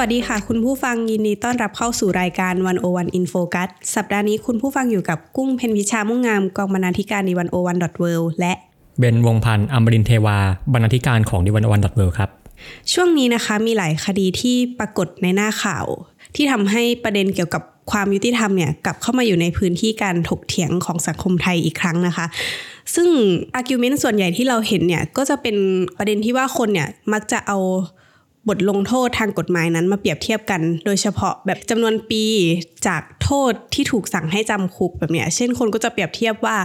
สวัสดีค่ะ คุณผู้ฟังยินดีต้อนรับเข้าสู่รายการ101 In Focus สัปดาห์นี้คุณผู้ฟังอยู่กับกุ้งเพนวิชามุ่งงามกองบรรณาธิการ The One O One dot world และเบนวงพันธ์อมรินเทวา บรรณาธิการของ The101.world ครับ ช่วงนี้นะคะมีหลายคดีที่ปรากฏในหน้าข่าว ที่ทำให้ประเด็นเกี่ยวกับความยุติธรรมเนี่ยกลับเข้ามาอยู่ในพื้นที่การถกเถียงของสังคมไทยอีกครั้งนะคะ ซึ่ง argument ส่วนใหญ่ที่เราเห็นเนี่ยก็จะเป็นประเด็นที่ว่าคนเนี่ยมักจะเอา บทลงโทษทางกฎหมายนั้นมาเปรียบเทียบกัน โดยเฉพาะแบบจำนวนปีจากโทษที่ถูกสั่งให้จำคุกแบบเนี้ย เช่นคนก็จะเปรียบเทียบว่า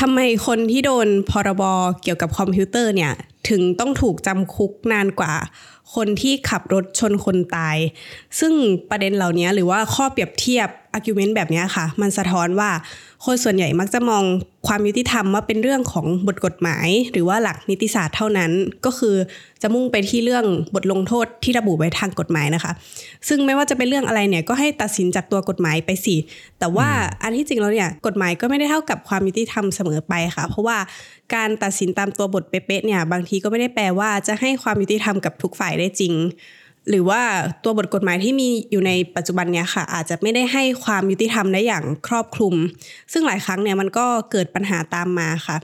ทำไมคนที่โดนพรบเกี่ยวกับคอมพิวเตอร์เนี่ยถึงต้องถูกจำคุกนานกว่า คนที่ขับรถชนคนตาย ซึ่งประเด็นเหล่านี้หรือว่าข้อเปรียบเทียบ argument แบบนี้ค่ะ มันสะท้อนว่าคนส่วนใหญ่มักจะมองความยุติธรรมว่าเป็นเรื่องของบทกฎหมาย หรือว่าหลักนิติศาสตร์เท่านั้น ก็คือจะมุ่งไปที่เรื่องบทลงโทษที่ระบุไว้ทางกฎหมายนะคะ ซึ่งไม่ว่าจะเป็นเรื่องอะไรเนี่ยก็ให้ตัดสินจากตัวกฎหมายไปสิ แต่ว่าอันที่จริงแล้วเนี่ยกฎหมายก็ไม่ได้เท่ากับความยุติธรรมเสมอไปค่ะ เพราะว่าการตัดสินตามตัวบทเป๊ะๆเนี่ยบางทีก็ไม่ได้แปลว่าจะให้ความยุติธรรมกับทุกฝ่ายได้จริง หรือว่าตัวบทกฎหมายที่มีอยู่ในปัจจุบันเนี้ยค่ะ อาจจะไม่ได้ให้ความยุติธรรมได้อย่างครอบคลุม ซึ่งหลายครั้งเนี่ยมันก็เกิดปัญหาตามมาค่ะ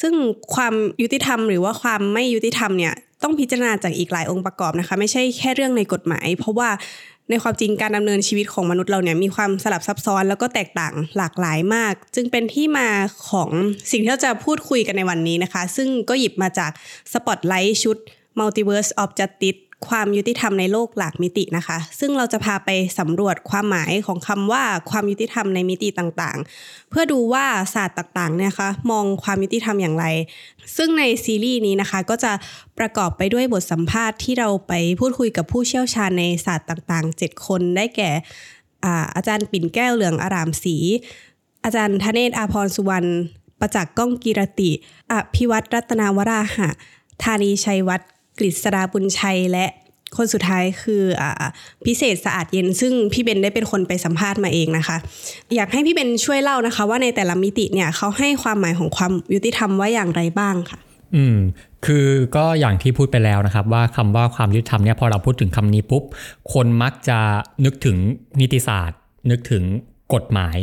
ซึ่งความยุติธรรม หรือว่าความไม่ยุติธรรมเนี่ยต้องพิจารณาจากอีกหลายองค์ประกอบนะคะ ไม่ใช่แค่เรื่องในกฎหมาย เพราะว่าในความจริงการดำเนินชีวิตของมนุษย์เราเนี่ยมีความสลับซับซ้อนแล้วก็แตกต่างหลากหลายมาก จึงเป็นที่มาของสิ่งที่เราจะพูดคุยกันในวันนี้นะคะ ซึ่งก็หยิบมาจากสปอตไลท์ชุด Multiverse of Justice ความยุติธรรมในโลกหลากมิตินะคะ ซึ่งเราจะพาไปสำรวจความหมายของคำว่าความยุติธรรมในมิติต่างๆ เพื่อดูว่าศาสตร์ต่างๆเนี่ยคะมองความยุติธรรมอย่างไร ซึ่งในซีรีส์นี้นะคะก็จะประกอบไปด้วยบทสัมภาษณ์ที่เราไปพูดคุยกับผู้เชี่ยวชาญในศาสตร์ต่างๆ 7 คนได้แก่อาจารย์ปิ่นแก้วเหลืองอารามศรีอาจารย์ธเนศอาพรสุวรรณประจักษ์ก้องกีรติอภิวัตรรัตนาวราหะธานีชัยวัฒน์ กฤษดาบุญชัยและคนสุดท้ายคืออพิเศษสะอาดเย็น ซึ่งพี่เบนได้เป็นคนไปสัมภาษณ์มาเองนะคะ อยากให้พี่เบนช่วยเล่านะคะ ว่าในแต่ละมิติเนี่ยเขาให้ความหมายของความยุติธรรมว่าอย่างไรบ้างค่ะ อืมคือก็อย่างที่พูดไปแล้วนะครับ ว่าคำว่าความยุติธรรมเนี่ยพอเราพูดถึงคำนี้ปุ๊บ คนมักจะนึกถึงนิติศาสตร์ นึกถึงกฎหมาย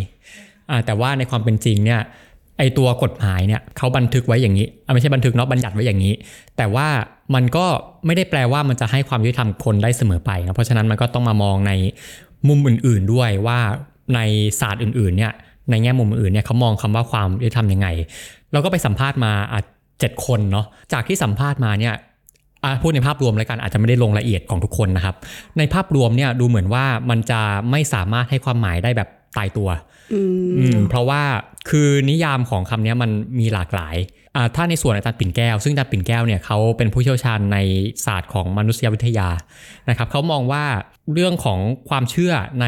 แต่ว่าในความเป็นจริงเนี่ย ไอตัวกฎหมายเนี่ยเขาบันทึกไว้อย่างนี้ไม่ใช่บันทึกเนาะบัญญัติไว้อย่างนี้ แต่ว่ามันก็ไม่ได้แปลว่ามันจะให้ความยุติธรรมคนได้เสมอไปนะเพราะฉะนั้นมันก็ต้องมามองในมุมอื่น ๆด้วยว่าในศาสตร์อื่น ๆ เนี่ยในแง่มุมอื่นเนี่ยเขามองคำว่าความยุติธรรมยังไง เราก็ไปสัมภาษณ์มาอาจเจ็ดคนเนาะจากที่สัมภาษณ์มาเนี่ยพูดในภาพรวมแล้วกันอาจจะไม่ได้ลงละเอียดของทุกคนนะครับ ในภาพรวมเนี่ยดูเหมือนว่ามันจะไม่สามารถให้ความหมายได้แบบตายตัว เพราะว่าคือนิยามของคำนี้มันมีหลากหลาย ถ้าในส่วนอาจารย์ปิ่นแก้ว ซึ่งอาจารย์ปิ่นแก้วเนี่ยเขาเป็นผู้เชี่ยวชาญในศาสตร์ของมนุษยวิทยานะครับเขามองว่าเรื่องของความเชื่อใน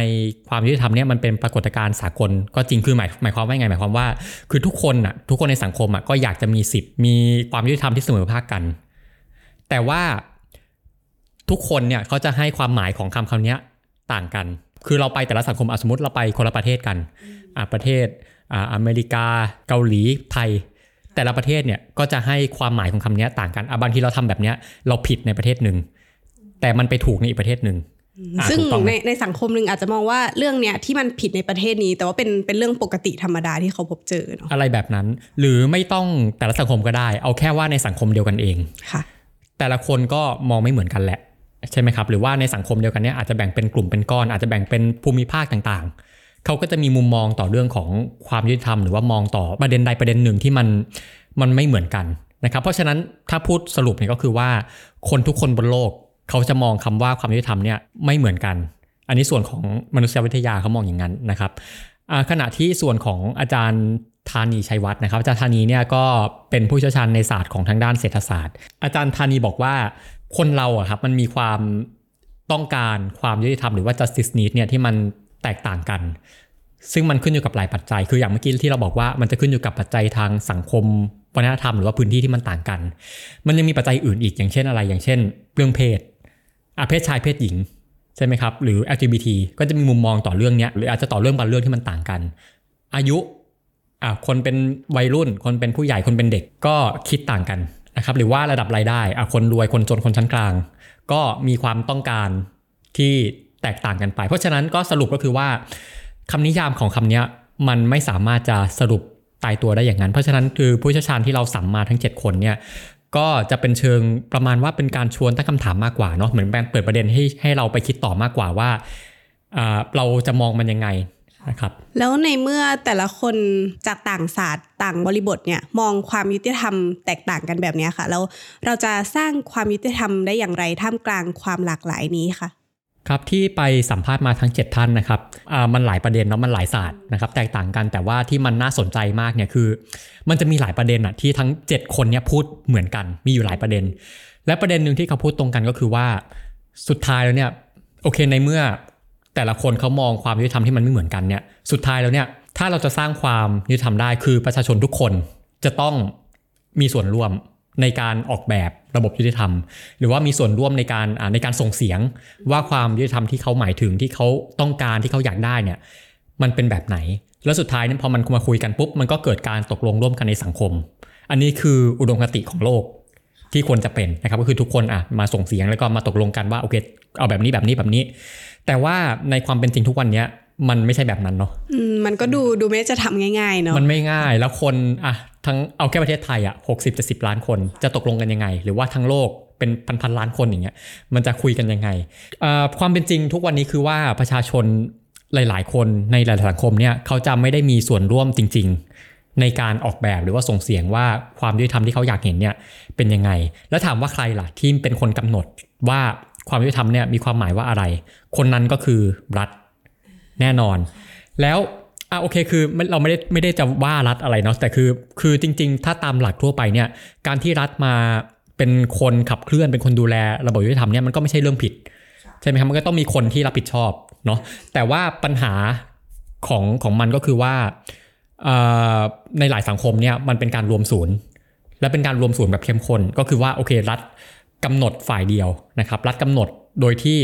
ความยุติธรรมเนี่ยมันเป็นปรากฏการณ์สากลก็จริงคือหมายหมายความว่าไงหมายความว่า คือทุกคนอะทุกคนในสังคมอะก็อยากจะมีสิทธิ์ มีความยุติธรรมที่เสมอภาคกัน แต่ว่าทุกคนเนี่ยเขาจะให้ความหมายของคำคำนี้ต่างกัน คือเราไปแต่ละสังคมสมมติเราไปคนละประเทศกันอ่าประเทศ อ่าอเมริกา เกาหลีไทย แต่ละประเทศเนี่ยก็จะให้ความหมายของคำนี้ต่างกันอะบางทีเราทำแบบเนี้ยเราผิดในประเทศหนึ่งแต่มันไปถูกในอีกประเทศหนึ่งซึ่งในในสังคมหนึ่งอาจจะมองว่าเรื่องเนี้ยที่มันผิดในประเทศนี้ แต่ว่าเป็นเป็นเรื่องปกติธรรมดาที่เขาพบเจอเนาะอะไรแบบนั้น หรือไม่ต้องแต่ละสังคมก็ได้ เอาแค่ว่าในสังคมเดียวกันเองค่ะ แต่ละคนก็มองไม่เหมือนกันแหละ ใช่ไหมครับ หรือว่าในสังคมเดียวกันเนี่ยอาจจะแบ่งเป็นกลุ่มเป็นก้อนอาจจะแบ่งเป็นภูมิภาคต่างๆ เขาก็จะมีมุมมองต่อเรื่องของความยุติธรรมหรือว่ามองต่อประเด็นใดประเด็นหนึ่งที่มันมันไม่เหมือนกันนะครับเพราะฉะนั้นถ้าพูดสรุปเนี่ยก็คือว่าคนทุกคนบนโลกเขาจะมองคำว่าความยุติธรรมเนี่ยไม่เหมือนกัน อันนี้ส่วนของมนุษยวิทยาเขามองอย่างนั้นนะครับขณะที่ส่วนของอาจารย์ธานีชัยวัฒน์นะครับอาจารย์ธานีเนี่ยก็เป็นผู้เชี่ยวชาญในศาสตร์ของทางด้านเศรษฐศาสตร์ อาจารย์ธานีบอกว่าคนเราอะครับมันมีความต้องการความยุติธรรมหรือว่า justice need เนี่ยที่มัน แตกต่างกัน ซึ่งมันขึ้นอยู่กับหลายปัจจัย คืออย่างเมื่อกี้ที่เราบอกว่ามันจะขึ้นอยู่กับปัจจัยทางสังคมวัฒนธรรมหรือว่าพื้นที่ที่มันต่างกัน มันยังมีปัจจัยอื่นอีกอย่างเช่นอะไร อย่างเช่น เรื่องเพศอาเพศชายเพศหญิงใช่ไหมครับ หรือ LGBT ก็จะมีมุมมองต่อเรื่องนี้หรืออาจจะต่อเรื่องบางเรื่องที่มันต่างกัน อายุอ่าคนเป็นวัยรุ่น คนเป็นผู้ใหญ่คนเป็นเด็กก็คิดต่างกันนะครับ หรือว่าระดับรายได้อ่าคนรวยคนจนคนชั้นกลาง ก็มีความต้องการที่ แตกต่างกันไป เพราะฉะนั้นก็สรุปก็คือว่าคำนิยามของคำนี้มันไม่สามารถจะสรุปตายตัวได้อย่างนั้น เพราะฉะนั้นคือผู้เชี่ยวชาญที่เราสัมมาทั้ง 7 คนเนี่ยก็จะเป็นเชิงประมาณว่าเป็นการชวนตั้งคำถามมากกว่าเนาะเหมือนการเปิดประเด็นให้ให้เราไปคิดต่อมากกว่าว่าเราจะมองมันยังไงนะครับแล้วในเมื่อแต่ละคนจากต่างศาสตร์ต่างบริบทเนี่ยมองความยุติธรรมแตกต่างกันแบบนี้ค่ะแล้วเราจะสร้างความยุติธรรมได้อย่างไรท่ามกลางความหลากหลายนี้ค่ะ ครับที่ไปสัมภาษณ์มาทั้ง 7 ท่านนะครับมันหลายประเด็นเนาะมันหลายศาสตร์นะครับแตกต่างกันแต่ว่าที่มันน่าสนใจมากเนี่ยคือ มันจะมีหลายประเด็นอะที่ทั้ง 7 คนเนี่ยพูดเหมือนกัน มีอยู่หลายประเด็น และประเด็นหนึ่งที่เขาพูดตรงกันก็คือว่าสุดท้ายแล้วเนี่ยโอเคในเมื่อแต่ละคนเขามองความยุติธรรมที่มันไม่เหมือนกันเนี่ยสุดท้ายแล้วเนี่ยถ้าเราจะสร้างความยุติธรรมได้คือประชาชนทุกคนจะต้องมีส่วนร่วม ในการออกแบบระบบยุติธรรม หรือว่ามีส่วนร่วมในการในการส่งเสียงว่าความยุติธรรมที่เขาหมายถึงที่เขาต้องการที่เขาอยากได้เนี่ยมันเป็นแบบไหน แล้วสุดท้ายเนี่ยพอมันมาคุยกันปุ๊บมันก็เกิดการตกลงร่วมกันในสังคม อันนี้คืออุดมคติของโลกที่ควรจะเป็นนะครับก็คือทุกคนอะมาส่งเสียงแล้วก็มาตกลงกันว่าโอเคเอาแบบนี้แบบนี้แบบนี้ แต่ว่าในความเป็นจริงทุกวันนี้ มันไม่ใช่แบบนั้นเนาะมันก็ดูดูไม่จะทำง่ายๆเนาะมันไม่ง่ายแล้วคนอะทั้งเอาแค่ประเทศไทยอะหกสิบจะสิบล้านคนจะตกลงกันยังไง หรือว่าทั้งโลกเป็นพันพันล้านคนอย่างเงี้ยมันจะคุยกันยังไงความเป็นจริงทุกวันนี้คือว่าประชาชนหลาย ๆ คนในหลายสังคมเนี่ยเขาจะไม่ได้มีส่วนร่วมจริง ๆ ในการออกแบบหรือว่าส่งเสียงว่าความยุติธรรมที่เขาอยากเห็นเนี่ยเป็นยังไง แล้วถามว่าใครล่ะที่เป็นคนกำหนดว่าความยุติธรรมเนี่ยมีความหมายว่าอะไร คนนั้นก็คือรัฐ แน่นอน แล้วอะโอเคคือเราไม่ได้ไม่ได้จะว่ารัฐอะไรเนาะแต่คือ คือจริง ๆ ถ้าตามหลักทั่วไปเนี่ย การที่รัฐมาเป็นคนขับเคลื่อนเป็นคนดูแลระบบยุติธรรมเนี่ยมันก็ไม่ใช่เรื่องผิด ใช่ไหมครับมันก็ต้องมีคนที่รับผิดชอบเนาะแต่ว่าปัญหาของของมันก็คือว่าในหลายสังคมเนี่ยมันเป็นการรวมศูนย์ และเป็นการรวมศูนย์แบบเข้มข้นก็คือว่าโอเครัฐกำหนดฝ่ายเดียวนะครับ รัฐกำหนดโดยที่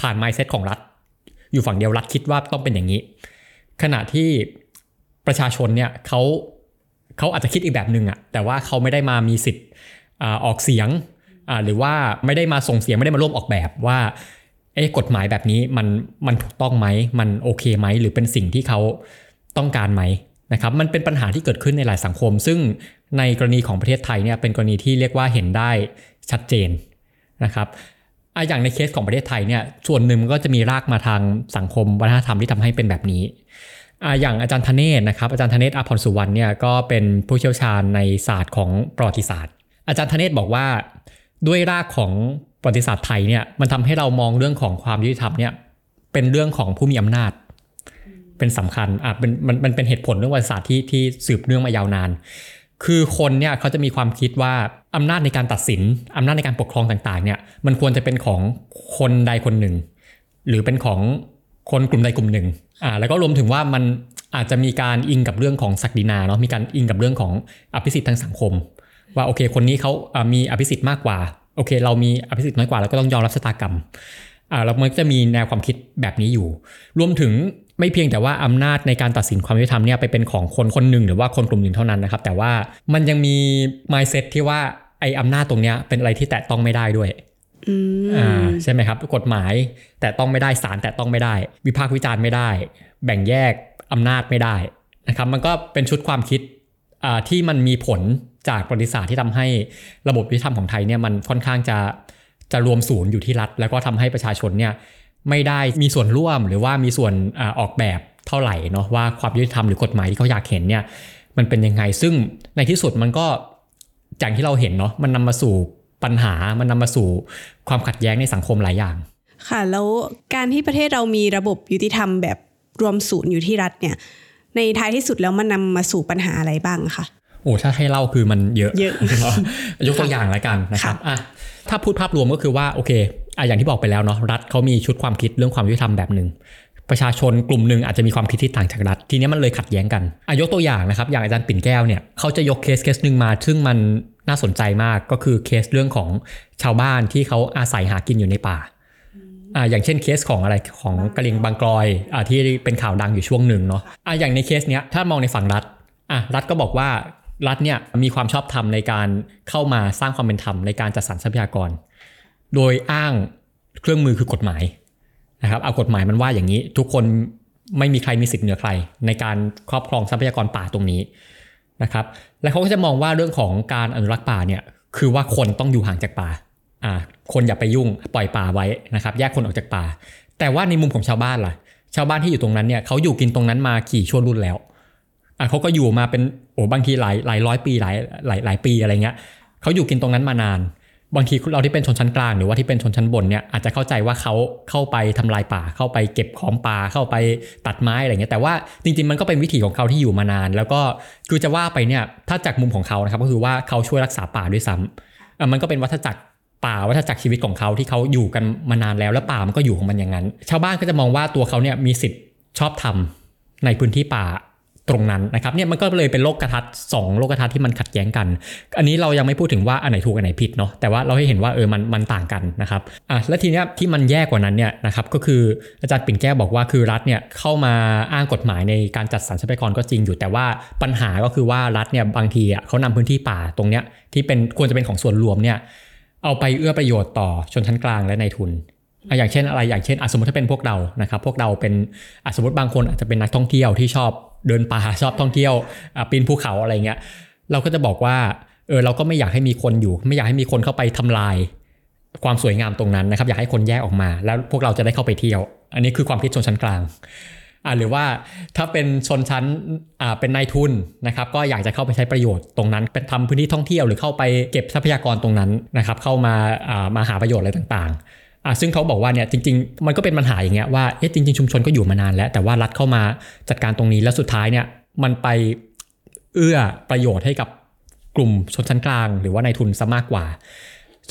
ผ่านไมซ์เซตของรัฐ อยู่ฝั่งเดียวรัฐคิดว่าต้องเป็นอย่างนี้ ขณะที่ประชาชนเนี่ยเขาเขาอาจจะคิดอีกแบบหนึ่งอะแต่ว่าเขาไม่ได้มามีสิทธิ์ออกเสียงหรือว่าไม่ได้มาส่งเสียงไม่ได้มาร่วมออกแบบว่าเอ๊กฎหมายแบบนี้มันมันถูกต้องไหมมันโอเคไหมหรือเป็นสิ่งที่เขาต้องการไหมนะครับมันเป็นปัญหาที่เกิดขึ้นในหลายสังคม ซึ่งในกรณีของประเทศไทยเนี่ยเป็นกรณีที่เรียกว่าเห็นได้ชัดเจนนะครับ อย่างในเคสของประเทศไทยเนี่ยส่วนหนึ่งก็จะมีรากมาทางสังคมวัฒนธรรมที่ทำให้เป็นแบบนี้อย่างอาจารย์ธเนศนะครับอาจารย์ธเนศอภรสุวรรณเนี่ยก็เป็นผู้เชี่ยวชาญในศาสตร์ของประวัติศาสตร์ อาจารย์ธเนศบอกว่า ด้วยรากของประวัติศาสตร์ไทยเนี่ยมันทำให้เรามองเรื่องของความยุติธรรมเนี่ยเป็นเรื่องของผู้มีอำนาจ เป็นสำคัญอะเป็นมันมันเป็นเหตุผลเรื่องประวัติศาสตร์ที่ที่สืบเนื่องมายาวนาน คือคนเนี่ยเขาจะมีความคิดว่า อำนาจในการตัดสินอำนาจในการปกครองต่างๆเนี่ยมันควรจะเป็นของคนใดคนหนึ่ง หรือเป็นของคนกลุ่มใดกลุ่มหนึ่งอ่าแล้วก็รวมถึงว่ามันอาจจะมีการอิงกับเรื่องของศักดินาเนาะมีการอิงกับเรื่องของอภิสิทธิ์ทางสังคม ว่าโอเค คนนี้เขามีอภิสิทธิ์มากกว่าโอเค เรามีอภิสิทธิ์น้อยกว่าเราก็ต้องยอมรับชะตากรรมอ่าเรามันจะมีแนวความคิดแบบนี้อยู่ รวมถึง ไม่เพียงแต่ว่าอำนาจในการตัดสินความยุติธรรมเนี่ยไปเป็นของคนคนหนึ่งหรือว่าคนกลุ่มหนึ่งเท่านั้นนะครับ แต่ว่ามันยังมี mindset ที่ว่าไอ้อำนาจตรงเนี้ยเป็นอะไรที่แตะต้องไม่ได้ด้วยอ่าใช่ไหมครับ กฎหมายแต่ต้องไม่ได้ศาลแต่ต้องไม่ได้ วิพากษ์วิจารณ์ไม่ได้ แบ่งแยกอำนาจไม่ได้นะครับ มันก็เป็นชุดความคิดที่มันมีผลจากประวัติศาสตร์ที่ทำให้ระบบยุติธรรมของไทยเนี่ยมันค่อนข้างจะจะรวมศูนย์อยู่ที่รัฐ แล้วก็ทำให้ประชาชนเนี่ย ไม่ได้มีส่วนร่วมหรือว่ามีส่วนอออกแบบเท่าไหร่เนาะว่าความยุติธรรมหรือกฎหมายที่เขาอยากเห็นเนี่ยมันเป็นยังไงซึ่งในที่สุดมันก็อย่างที่เราเห็นเนาะมันนำมาสู่ปัญหามันนำมาสู่ความขัดแย้งในสังคมหลายอย่าง ค่ะแล้วการที่ประเทศเรามีระบบยุติธรรมแบบรวมศูนย์อยู่ที่รัฐเนี่ยในท้ายที่สุดแล้วมันนำมาสู่ปัญหาอะไรบ้างคะโอ้ถ้าให้เล่าคือมันเยอะเยอะยกตัวอย่างแล้วกันนะครับอะถ้าพูดภาพรวมก็คือว่าโอเค อะอย่างที่บอกไปแล้วเนาะรัฐเขามีชุดความคิดเรื่องความยุติธรรมแบบหนึ่งประชาชนกลุ่มหนึ่งอาจจะมีความคิดที่ต่างจากรัฐ ทีนี้มันเลยขัดแย้งกันอายกตัวอย่างนะครับ อย่างอาจารย์ปิ่นแก้วเนี่ยเขาจะยก case case หนึ่งมา ซึ่งมันน่าสนใจมากก็คือเคสเรื่องของชาวบ้านที่เขาอาศัยหากินอยู่ในป่าอ่าอย่างเช่นเคสของอะไรของกะเหรียงบางกลอยอ่าที่เป็นข่าวดังอยู่ช่วงหนึ่งเนาะอ่าอย่างในเคสเนี้ยถ้ามองในฝั่งรัฐอะรัฐก็บอกว่ารัฐเนี่ยมีความชอบธรรมในการเข้ามาสร้างความเป็นธรรมในการจัดสรรทรัพยากร โดยอ้างเครื่องมือคือกฎหมายนะครับเอากฎหมายมันว่าอย่างนี้ ทุกคนไม่มีใครมีสิทธิ์เหนือใคร ในการครอบครองทรัพยากรป่าตรงนี้นะครับ และเขาก็จะมองว่าเรื่องของการอนุรักษ์ป่าเนี่ยคือว่าคนต้องอยู่ห่างจากป่าอ่าคนอย่าไปยุ่งปล่อยป่าไว้นะครับ แยกคนออกจากป่า แต่ว่าในมุมของชาวบ้านล่ะ ชาวบ้านที่อยู่ตรงนั้นเนี่ยเขาอยู่กินตรงนั้นมากี่ชั่วรุ่นแล้วอะเขาก็อยู่มาเป็นโอ้บางทีหลายหลายร้อยปีหลายหลายหลายปีอะไรเงี้ยเขาอยู่กินตรงนั้นมานาน บางทีเราที่เป็นชนชั้นกลางหรือว่าที่เป็นชนชั้นบนเนี่ยอาจจะเข้าใจว่าเขาเข้าไปทำลายป่า เข้าไปเก็บของป่าเข้าไปตัดไม้อะไรเงี้ยแต่ว่าจริงๆมันก็เป็นวิถีของเขาที่อยู่มานาน แล้วก็คือจะว่าไปเนี่ยถ้าจากมุมของเขานะครับก็คือว่าเขาช่วยรักษาป่าด้วยซ้ำอะมันก็เป็นวัฏจักรป่าวัฏจักรชีวิตของเขาที่เขาอยู่กันมานานแล้วแล้วป่ามันก็อยู่ของมันอย่างนั้น ชาวบ้านก็จะมองว่าตัวเขาเนี่ยมีสิทธิ์ชอบทำในพื้นที่ป่า ตรงนั้นนะครับเนี่ยมันก็เลยเป็นโลกกระทัดสองโลกกระทัดที่มันขัดแย้งกัน อันนี้เรายังไม่พูดถึงว่าอันไหนถูกอันไหนผิดเนาะแต่ว่าเราให้เห็นว่าเออมันมันต่างกันนะครับอะและทีเนี้ยที่มันแย่กว่านั้นเนี่ยนะครับก็คืออาจารย์ปิ่นแก้วบอกว่าคือรัฐเนี่ยเข้ามาอ้างกฎหมายในการจัดสรรทรัพยากรก็จริงอยู่ แต่ว่าปัญหาก็คือว่ารัฐเนี่ยบางทีอะเขานำพื้นที่ป่าตรงเนี้ยที่เป็นควรจะเป็นของส่วนรวมเนี่ยเอาไปเอื้อประโยชน์ต่อชนชั้นกลางและนายทุนอะอย่างเช่นอะไรอย่างเช่นอะสมมติถ้าเป็นพวกเรานะครับพวกเราเป็นสมมติบางคนอาจจะเป็นนักท่องเที่ยวที่ชอบ เดินป่าชอบท่องเที่ยวปีนภูเขาอะไรเงี้ยเราก็จะบอกว่าเออเราก็ไม่อยากให้มีคนอยู่ ไม่อยากให้มีคนเข้าไปทำลาย ความสวยงามตรงนั้นนะครับ อยากให้คนแยกออกมา แล้วพวกเราจะได้เข้าไปเที่ยว อันนี้คือความคิดชนชั้นกลางอ่าหรือว่าถ้าเป็นชนชั้นอ่าเป็นนายทุนนะครับ ก็อยากจะเข้าไปใช้ประโยชน์ตรงนั้นเป็นทำพื้นที่ท่องเที่ยวหรือเข้าไปเก็บทรัพยากรตรงนั้นนะครับ เข้ามาอ่ามาหาประโยชน์อะไรต่างๆ อ่าซึ่งเขาบอกว่าเนี่ยจริง ๆ มันก็เป็นปัญหาอย่างเงี้ยว่าเอ๊ะจริง ๆ ชุมชนก็อยู่มานานแล้ว แต่ว่ารัฐเข้ามาจัดการตรงนี้แล้วสุดท้ายเนี่ยมันไปเอื้อประโยชน์ให้กับกลุ่มชนชั้นกลาง หรือว่านายทุนซะมากกว่า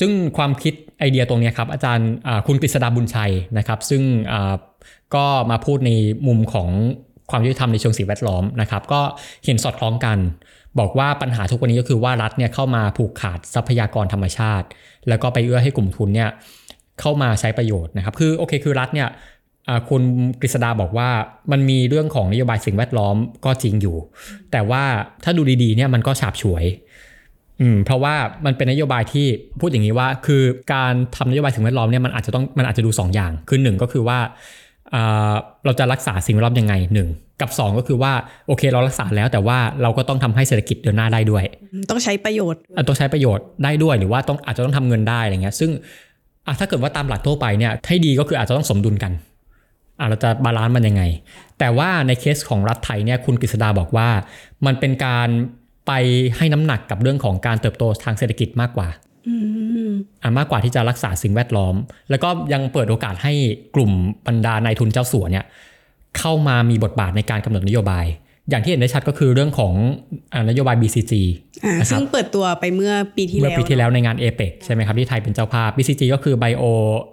ซึ่งความคิดไอเดียตรงนี้ครับ อาจารย์คุณกฤษดาบุญชัยนะครับ ซึ่งอ่าก็มาพูดในมุมของความยุติธรรมในเชิงสิ่งแวดล้อมนะครับ ก็เห็นสอดคล้องกัน บอกว่าปัญหาทุกวันนี้ก็คือว่ารัฐเนี่ยเข้ามาผูกขาดทรัพยากรธรรมชาติ แล้วก็ไปเอื้อให้กลุ่มทุนเนี่ย เข้ามาใช้ประโยชน์นะครับ คือโอเคคือรัฐเนี่ยอ่าคุณกฤษดาบอกว่ามันมีเรื่องของนโยบายสิ่งแวดล้อมก็จริงอยู่ แต่ว่าถ้าดูดีๆเนี่ยมันก็ฉาบฉวยอืมเพราะว่ามันเป็นนโยบายที่พูดอย่างนี้ว่า คือการทำนโยบายสิ่งแวดล้อมเนี่ยมันอาจจะต้องมันอาจจะดู 2 อย่าง คือหนึ่งก็คือว่าอ่าเราจะรักษาสิ่งแวดล้อมยังไงหนึ่งกับ 2 ก็คือว่าโอเคเรารักษาแล้วแต่ว่าเราก็ต้องทำให้เศรษฐกิจเดินหน้าได้ด้วย ต้องใช้ประโยชน์อะต้องใช้ประโยชน์ได้ด้วยหรือว่าต้องอาจจะต้องทำเงินได้อะไรเงี้ยซึ่ง อะถ้าเกิดว่าตามหลักทั่วไปเนี่ยให้ดีก็คืออาจจะต้องสมดุลกันอะเราจะ balance มันยังไง แต่ว่าในเคสของรัฐไทยเนี่ยคุณกฤษดาบอกว่า มันเป็นการไปให้น้ำหนักกับเรื่องของการเติบโตทางเศรษฐกิจมากกว่าอืมอะมากกว่าที่จะรักษาสิ่งแวดล้อม แล้วก็ยังเปิดโอกาสให้กลุ่มบรรดานายทุนเจ้าสัวเนี่ยเข้ามามีบทบาทในการกำหนดนโยบาย อย่างที่เห็นได้ชัดก็คือเรื่องของอ่านโยบาย BCG อ่านะครับซึ่งเปิดตัวไปเมื่อปีที่เมื่อแล้วปีที่แล้วในงาน APEC ใช่ไหมครับที่ไทยเป็นเจ้าภาพ BCG ก็คือ Bio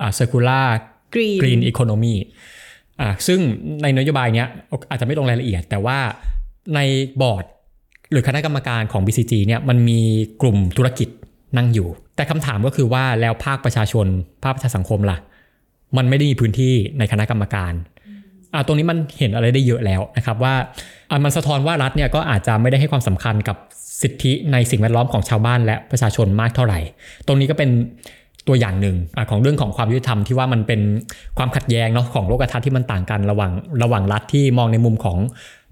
อ่า Circular กรีน Green Economy อ่าซึ่งในนโยบายเนี้ยอาจจะไม่ลงรายละเอียด แต่ว่าในบอร์ดหรือคณะกรรมการของ BCG เนี่ยมันมีกลุ่มธุรกิจนั่งอยู่ แต่คำถามก็คือว่าแล้วภาคประชาชน ภาคประชาสังคมล่ะ มันไม่ได้มีพื้นที่ในคณะกรรมการ อ่าตรงนี้มันเห็นอะไรได้เยอะแล้วนะครับว่าอ่ามันสะท้อนว่ารัฐเนี่ยก็อาจจะไม่ได้ให้ความสำคัญกับสิทธิในสิ่งแวดล้อมของชาวบ้านและประชาชนมากเท่าไหร่ ตรงนี้ก็เป็นตัวอย่างหนึ่งอาของเรื่องของความยุติธรรมที่ว่ามันเป็นความขัดแย้งเนาะของโลกทัศน์ที่มันต่างกันระหว่างระหว่างรัฐที่มองในมุมของ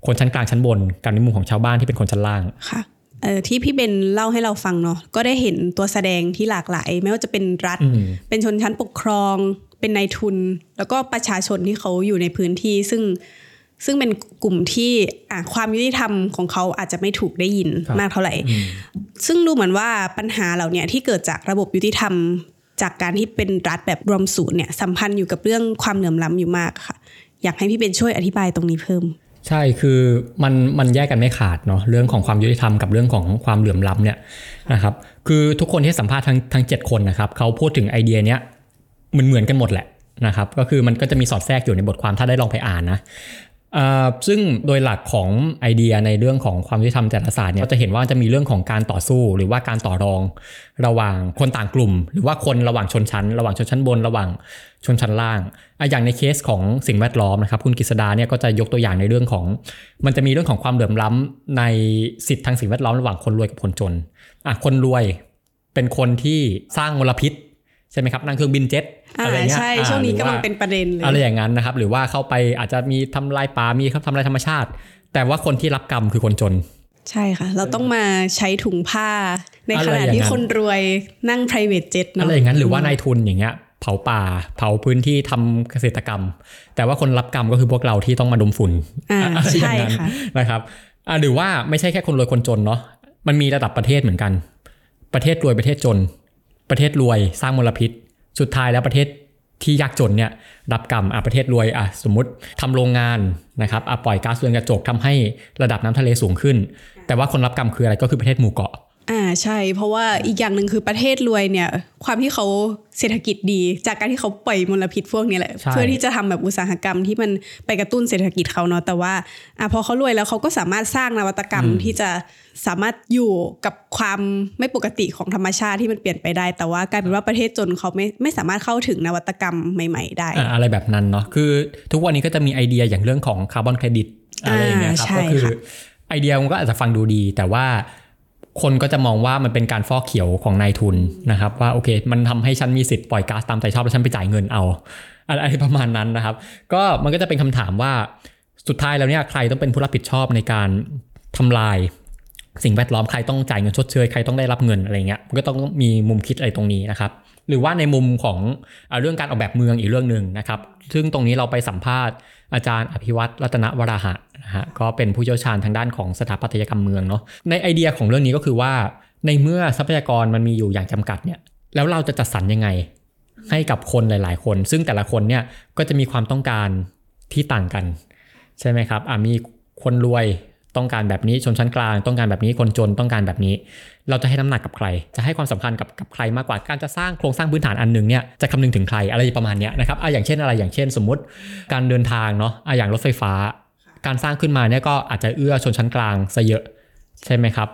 คนชั้นกลางชั้นบนกับในมุมของชาวบ้านที่เป็นคนชั้นล่างค่ะเออที่พี่เบนเล่าให้เราฟังเนาะก็ได้เห็นตัวแสดงที่หลากหลาย ไม่ว่าจะเป็นรัฐอืมเป็นชนชั้นปกครอง เป็นนายทุน แล้วก็ประชาชนที่เขาอยู่ในพื้นที่ ซึ่งซึ่งเป็นกลุ่มที่อะความยุติธรรมของเขาอาจจะไม่ถูกได้ยินครับมากเท่าไหร่ ซึ่งดูเหมือนว่าปัญหาเหล่าเนี้ยที่เกิดจากระบบยุติธรรม จากการที่เป็นรัฐแบบรวมศูนย์เนี่ยสัมพันธ์อยู่กับเรื่องความเหลื่อมล้ำอยู่มากค่ะ อยากให้พี่เบนช่วยอธิบายตรงนี้เพิ่ม ใช่คือมันมันแยกกันไม่ขาดเนาะเรื่องของความยุติธรรมกับเรื่องของความเหลื่อมล้ำเนี่ยนะครับคือทุกคนที่สัมภาษณ์ทั้งทั้งเจ็ดคนนะครับเขาพูดถึงไอเดียเนี้ย เหมือนเหมือนกันหมดแหละนะครับก็คือมันก็จะมีสอดแทรกอยู่ในบทความถ้าได้ลองไปอ่านนะซึ่งโดยหลักของไอเดียในเรื่องของความยุติธรรมจารศาสตร์เนี่ยก็จะเห็นว่าจะมีเรื่องของการต่อสู้ หรือว่าการต่อรองระหว่างคนต่างกลุ่ม หรือว่าคนระหว่างชนชั้น ระหว่างชนชั้นบน ระหว่างชนชั้นล่างอย่างในเคสของสิ่งแวดล้อมนะครับคุณกฤษดาเนี่ยก็จะยกตัวอย่างในเรื่องของ มันจะมีเรื่องของความเหลื่อมล้ำในสิทธิทางสิ่งแวดล้อมระหว่างคนรวยกับคนจนอะคนรวยเป็นคนที่สร้างมลพิษ ใช่ไหมครับนั่งเครื่องบินเจ็ตอ่าอะไรเงี้ยใช่อ่าช่วงนี้หรือกำลังว่าเป็นประเด็นเลยอะไรอย่างนั้นนะครับ หรือว่าเข้าไปอาจจะมีทำลายป่ามีทำลายธรรมชาติ แต่ว่าคนที่รับกรรมคือคนจน ใช่ค่ะ เราต้องมาใช้ถุงผ้า ในอะไรขณะอย่างนั้นที่คนรวยนั่ง private jet เนาะอะไรอย่างนั้นหรือว่านายทุนอย่างเงี้ยเผาป่าเผาพื้นที่ทำเกษตรกรรม แต่ว่าคนรับกรรมก็คือพวกเราที่ต้องมาดมฝุ่นอ่าอะไรอย่าใช่งนั้นค่ะนะครับอะหรือว่าไม่ใช่แค่คนรวยคนจนเนาะมันมีระดับประเทศเหมือนกัน ประเทศรวยประเทศจน ประเทศรวยสร้างมลพิษ สุดท้ายแล้วประเทศที่ยากจนเนี่ยรับกรรมอะประเทศรวยอะสมมติทำโรงงานนะครับอะปล่อยก๊าซเรือนกระจกทำให้ระดับน้ำทะเลสูงขึ้น แต่ว่าคนรับกรรมคืออะไรก็คือประเทศหมู่เกาะ อ่าใช่ เพราะว่าอีกอย่างหนึ่งคือประเทศรวยเนี่ย ความที่เขาเศรษฐกิจดี จากการที่เขาปล่อยมลพิษพวกนี้แหละใช่เพื่อที่จะทำแบบอุตสาหกรรมที่มันไปกระตุ้นเศรษฐกิจเขาเนาะแต่ว่าอะพอเขารวยแล้วเขาก็สามารถสร้างนวัตกรรมที่จะสามารถอยู่กับความไม่ปกติของธรรมชาติที่มันเปลี่ยนไปได้ แต่ว่ากลายเป็นว่าประเทศจนเขาไม่ไม่สามารถเข้าถึงนวัตกรรมใหม่ ๆ ได้อะอะไรแบบนั้นเนาะคือ ทุกวันนี้ก็จะมีไอเดียอย่างเรื่องของคาร์บอนเครดิตอะไรอย่างเงี้ยครับอ่าใช่ก็คือค่ะไอเดียมันก็อาจจะฟังดูดี แต่ว่า คนก็จะมองว่ามันเป็นการฟอกเขียวของนายทุนนะครับ ว่าโอเค มันทำให้ฉันมีสิทธิ์ปล่อยก๊าซตามใจชอบแล้วฉันไปจ่ายเงินเอาอะไรประมาณนั้นนะครับ ก็มันก็จะเป็นคำถามว่าสุดท้ายแล้วเนี่ยใครต้องเป็นผู้รับผิดชอบในการทำลายสิ่งแวดล้อมใครต้องจ่ายเงินชดเชยใครต้องได้รับเงินอะไรเงี้ยมันก็ต้องมีมุมคิดอะไรตรงนี้นะครับ หรือว่าในมุมของเรื่องการออกแบบเมืองอีกเรื่องหนึ่งนะครับ ซึ่งตรงนี้เราไปสัมภาษณ์ อาจารย์อภิวัตรรัตนวราหะนะฮะก็เป็นผู้เชี่ยวชาญทางด้านของสถาปัตยกรรมเมืองเนาะในไอเดียของเรื่องนี้ก็คือว่า ในเมื่อทรัพยากรมันมีอยู่อย่างจำกัดเนี่ยแล้วเราจะจัดสรรยังไง ให้กับคนหลาย ๆ คน ซึ่งแต่ละคนเนี่ยก็จะมีความต้องการที่ต่างกัน ใช่ไหมครับอ่ามีคนรวย ต้องการแบบนี้ชนชั้นกลาง ต้องการแบบนี้คนจนต้องการแบบนี้ เราจะให้น้ำหนักกับใคร จะให้ความสำคัญกับกับใครมากกว่าการจะสร้างโครงสร้างพื้นฐานอันหนึ่งเนี่ยจะคำนึงถึงใครอะไรประมาณนี้นะครับอะอย่างเช่นอะไรอย่างเช่น สมมุติการเดินทางเนาะอะอย่างรถไฟฟ้า การสร้างขึ้นมาเนี่ยก็อาจจะเอื้อชนชั้นกลางซะเยอะใช่ไหมครับ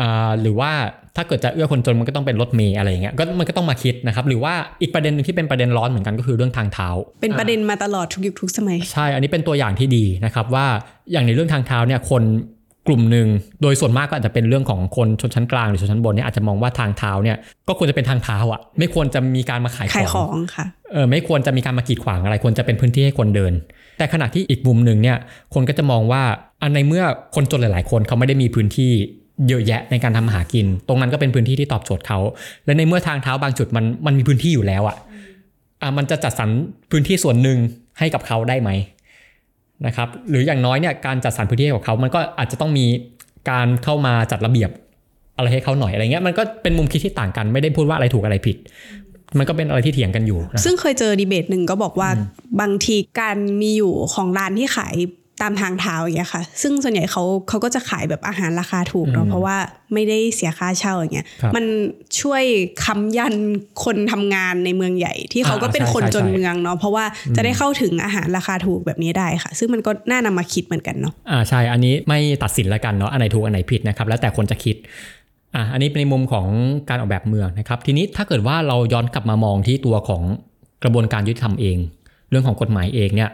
อ่าหรือว่า ถ้าเกิดจะเอื้อคนจนมันก็ต้องเป็นรถเมล์อะไรอย่างเงี้ยก็มันก็ต้องมาคิดนะครับ หรือว่าอีกประเด็นหนึงที่เป็นประเด็นร้อนเหมือนกันก็คือเรื่องทางเท้า เป็นประเด็นมาตลอดทุกยุคทุกสมัย ใช่ อันนี้เป็นตัวอย่างที่ดีนะครับว่าอย่างในเรื่องทางเท้าเนี่ยคนกลุ่มหนึ่งโดยส่วนมากก็อาจจะเป็นเรื่องของคนชนชั้นกลางหรือชนชั้นบนเนี่ยอาจจะมองว่าทางเท้าเนี่ยก็ควรจะเป็นทางเท้าอะไม่ควรจะมีการมาขายขายขขอองงค่ะเออไม่ควรจะมีการมากีดขวางอะไรควรจะเป็นพื้นที่ให้คนเดิน แต่ขณะที่อีกมุมหนึ่งเนี่ยคนก็จะมองว่าอันในเมื่อคนจนหลาย ๆ คนเขาไม่ได้มีพื้นที่ เยอะแยะในการทำมาหากิน ตรงนั้นก็เป็นพื้นที่ที่ตอบโจทย์เขา และในเมื่อทางเท้าบางจุดมันมันมีพื้นที่อยู่แล้วอะอะมันจะจัดสรรพื้นที่ส่วนหนึ่งให้กับเขาได้ไหมนะครับหรืออย่างน้อยเนี่ยการจัดสรรพื้นที่ให้กับเขา มันก็อาจจะต้องมีการเข้ามาจัดระเบียบอะไรให้เขาหน่อยอะไรเงี้ยมันก็เป็นมุมคิดที่ต่างกันไม่ได้พูดว่าอะไรถูกอะไรผิด มันก็เป็นอะไรที่เถียงกันอยู่นะซึ่งเคยเจอดีเบตหนึ่งก็บอกว่าบางทีการมีอยู่ของร้านที่ขาย ตามทางเท้าอย่างเงี้ยค่ะ ซึ่งส่วนใหญ่เขาเขาก็จะขายแบบอาหารราคาถูกเนาะเพราะว่าไม่ได้เสียค่าเช่าอย่างเงี้ยครับมันช่วยค้ำยันคนทำงานในเมืองใหญ่ ที่เขาก็อ่าเป็นคนใช่ใช่จนใช่เมืองเนาะเพราะว่าจะได้เข้าถึงอาหารราคาถูกแบบนี้ได้ค่ะ ซึ่งมันก็น่านำมาคิดเหมือนกันเนาะอ่าใช่อันนี้ไม่ตัดสินแล้วกันเนาะอันไหนถูกอันไหนผิดนะครับ แล้วแต่คนจะคิดอะอันนี้เป็นในมุมของการออกแบบเมืองนะครับ ทีนี้ถ้าเกิดว่าเราย้อนกลับมามองที่ตัวของกระบวนการยุติธรรมเอง เรื่องของกฎหมายเองเนี่ย